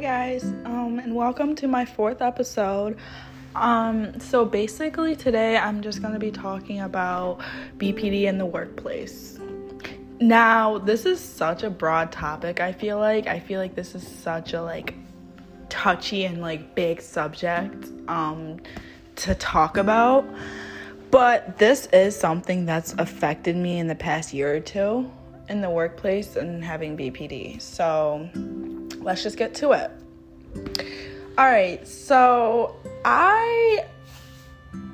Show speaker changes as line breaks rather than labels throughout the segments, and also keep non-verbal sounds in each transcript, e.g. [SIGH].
guys, um, and welcome to my fourth episode. Um, so basically, today I'm just gonna be talking about BPD in the workplace. Now, this is such a broad topic. I feel like I feel like this is such a like touchy and like big subject um, to talk about. But this is something that's affected me in the past year or two in the workplace and having BPD. So let's just get to it. All right, so I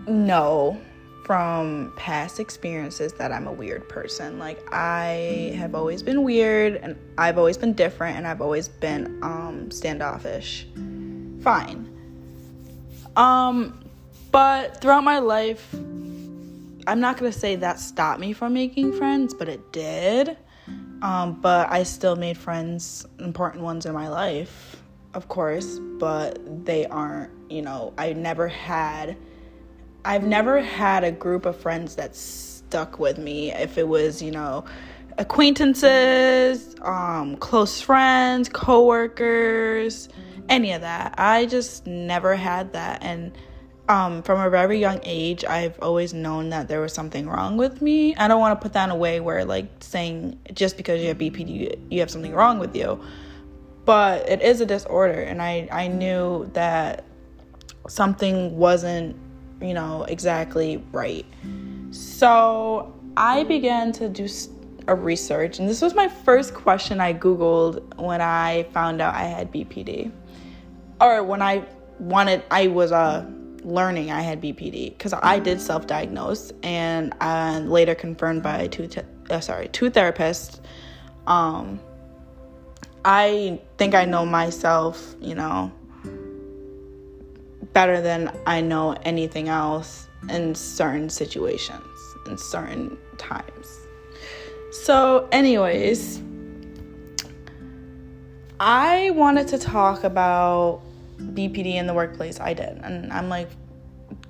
know from past experiences that I'm a weird person. Like I have always been weird and I've always been different and I've always been um standoffish. Fine. Um but throughout my life I'm not going to say that stopped me from making friends, but it did. Um, but I still made friends, important ones in my life, of course, but they aren't, you know, I never had I've never had a group of friends that stuck with me. If it was, you know, acquaintances, um, close friends, coworkers, any of that. I just never had that. And um, from a very young age, I've always known that there was something wrong with me. I don't want to put that in a way where, like, saying just because you have BPD, you have something wrong with you. But it is a disorder, and I, I knew that something wasn't you know, exactly right. So I began to do a research, and this was my first question I Googled when I found out I had BPD. Or when I wanted, I was uh, learning I had BPD because I did self diagnose and uh, later confirmed by two, te- uh, sorry, two therapists. Um, I think I know myself, you know, better than I know anything else in certain situations, in certain times. So, anyways, I wanted to talk about BPD in the workplace. I did. And I'm like,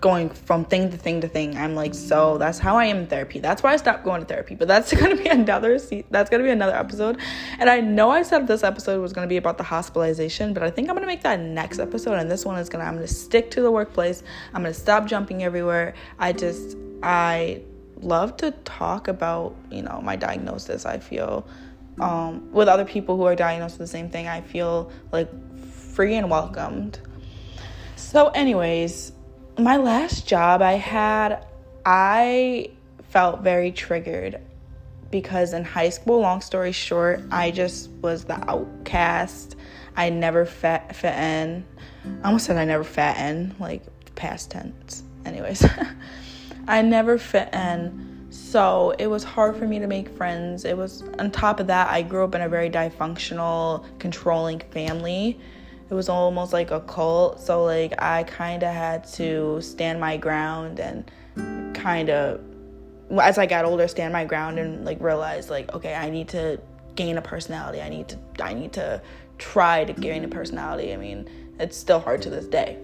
going from thing to thing to thing. I'm like, so that's how I am in therapy. That's why I stopped going to therapy. But that's [LAUGHS] gonna be another that's gonna be another episode. And I know I said this episode was gonna be about the hospitalization, but I think I'm gonna make that next episode. And this one is gonna I'm gonna stick to the workplace. I'm gonna stop jumping everywhere. I just I love to talk about you know my diagnosis. I feel um, with other people who are diagnosed with the same thing. I feel like free and welcomed. So, anyways, my last job I had, I felt very triggered because in high school, long story short, I just was the outcast. I never fit, fit in. I almost said I never fit in, like past tense. Anyways, [LAUGHS] I never fit in. So it was hard for me to make friends. It was, on top of that, I grew up in a very dysfunctional, controlling family it was almost like a cult. So like I kind of had to stand my ground and kind of as I got older stand my ground and like realize like okay, I need to gain a personality. I need to I need to try to gain a personality. I mean, it's still hard to this day.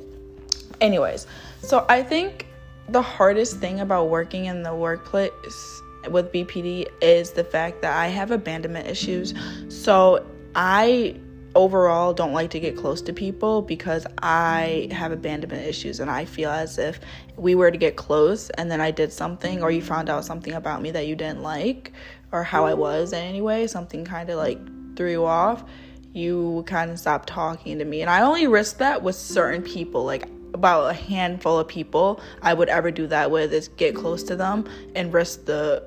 Anyways, so I think the hardest thing about working in the workplace with BPD is the fact that I have abandonment issues. So I overall don't like to get close to people because I have abandonment issues and I feel as if we were to get close and then I did something or you found out something about me that you didn't like or how I was anyway, something kind of like threw you off, you kind of stop talking to me. And I only risk that with certain people, like about a handful of people I would ever do that with is get close to them and risk the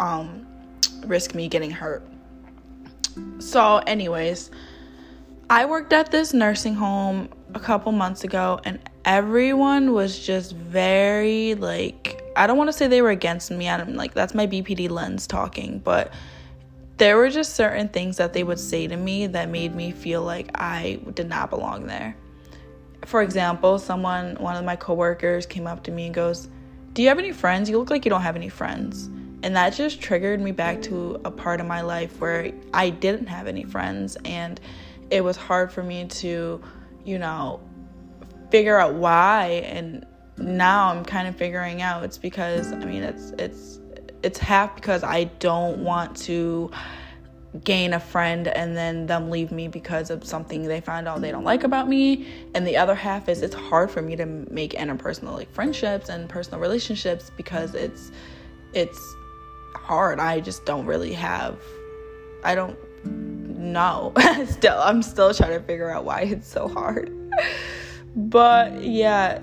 um risk me getting hurt. So anyways, I worked at this nursing home a couple months ago, and everyone was just very like, I don't want to say they were against me. I'm like, that's my BPD lens talking, but there were just certain things that they would say to me that made me feel like I did not belong there. For example, someone, one of my coworkers came up to me and goes, Do you have any friends? You look like you don't have any friends. And that just triggered me back to a part of my life where I didn't have any friends. And it was hard for me to, you know, figure out why and now I'm kind of figuring out it's because I mean it's it's it's half because I don't want to gain a friend and then them leave me because of something they find out they don't like about me. And the other half is it's hard for me to make interpersonal like friendships and personal relationships because it's it's hard. I just don't really have i don't know [LAUGHS] still i'm still trying to figure out why it's so hard. But yeah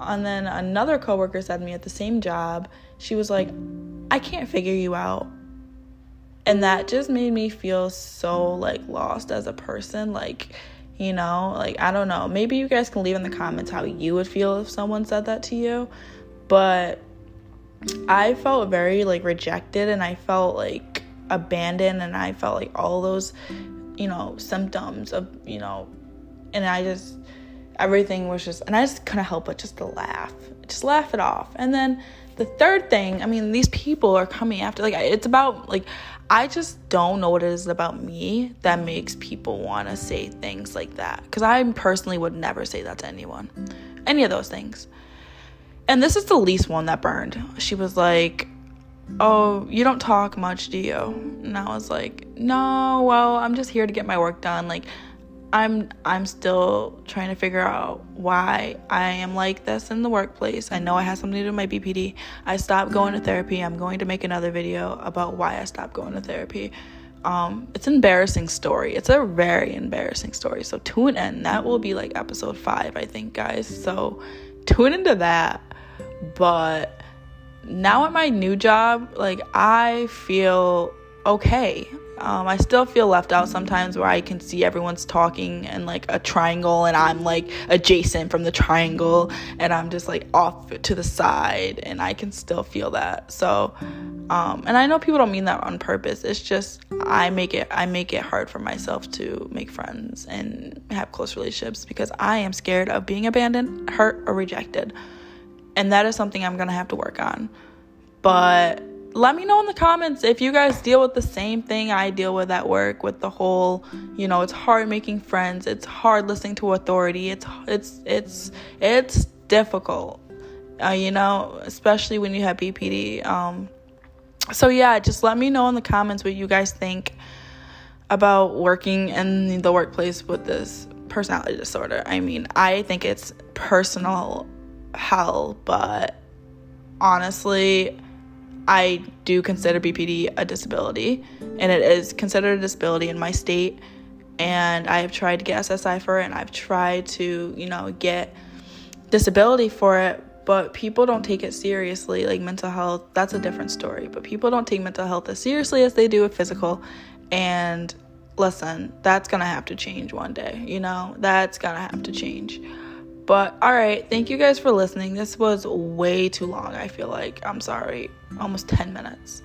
and then another coworker said to me at the same job she was like i can't figure you out. And that just made me feel so like lost as a person like you know like i don't know. Maybe you guys can leave in the comments how you would feel if someone said that to you. But i felt very like rejected and i felt like abandoned and i felt like all those you know symptoms of you know and i just everything was just and i just couldn't help but just laugh just laugh it off and then the third thing i mean these people are coming after like it's about like I just don't know what it is about me that makes people want to say things like that. Because I personally would never say that to anyone. Any of those things. And this is the least one that burned. She was like, Oh, you don't talk much, do you? And I was like, No, well, I'm just here to get my work done. Like, I'm I'm still trying to figure out why I am like this in the workplace. I know I has something to do with my BPD. I stopped going to therapy. I'm going to make another video about why I stopped going to therapy. Um, it's an embarrassing story. It's a very embarrassing story. So tune in. That will be like episode five, I think, guys. So tune into that. But now at my new job, like I feel okay. Um, I still feel left out sometimes where I can see everyone's talking in like a triangle and I'm like adjacent from the triangle and I'm just like off to the side and I can still feel that. So, um, and I know people don't mean that on purpose. It's just I make it I make it hard for myself to make friends and have close relationships because I am scared of being abandoned, hurt, or rejected. And that is something I'm gonna have to work on. But let me know in the comments if you guys deal with the same thing I deal with at work with the whole, you know, it's hard making friends, it's hard listening to authority, it's it's it's it's difficult. Uh, you know, especially when you have BPD. Um so yeah, just let me know in the comments what you guys think about working in the workplace with this personality disorder. I mean, I think it's personal hell, but honestly, I do consider BPD a disability, and it is considered a disability in my state. And I have tried to get SSI for it, and I've tried to, you know, get disability for it, but people don't take it seriously. Like mental health, that's a different story. But people don't take mental health as seriously as they do with physical. And listen, that's gonna have to change one day, you know, that's gonna have to change. But all right, thank you guys for listening. This was way too long, I feel like. I'm sorry, almost 10 minutes.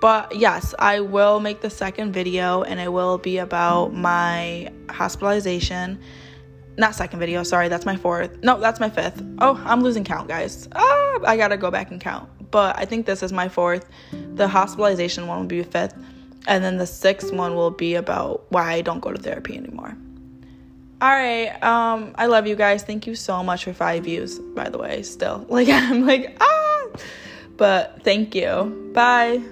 But yes, I will make the second video and it will be about my hospitalization. Not second video, sorry, that's my fourth. No, that's my fifth. Oh, I'm losing count, guys. Ah, I gotta go back and count. But I think this is my fourth. The hospitalization one will be fifth. And then the sixth one will be about why I don't go to therapy anymore. All right. Um, I love you guys. Thank you so much for five views, by the way, still. [LAUGHS] Like, I'm like, ah, but thank you. Bye.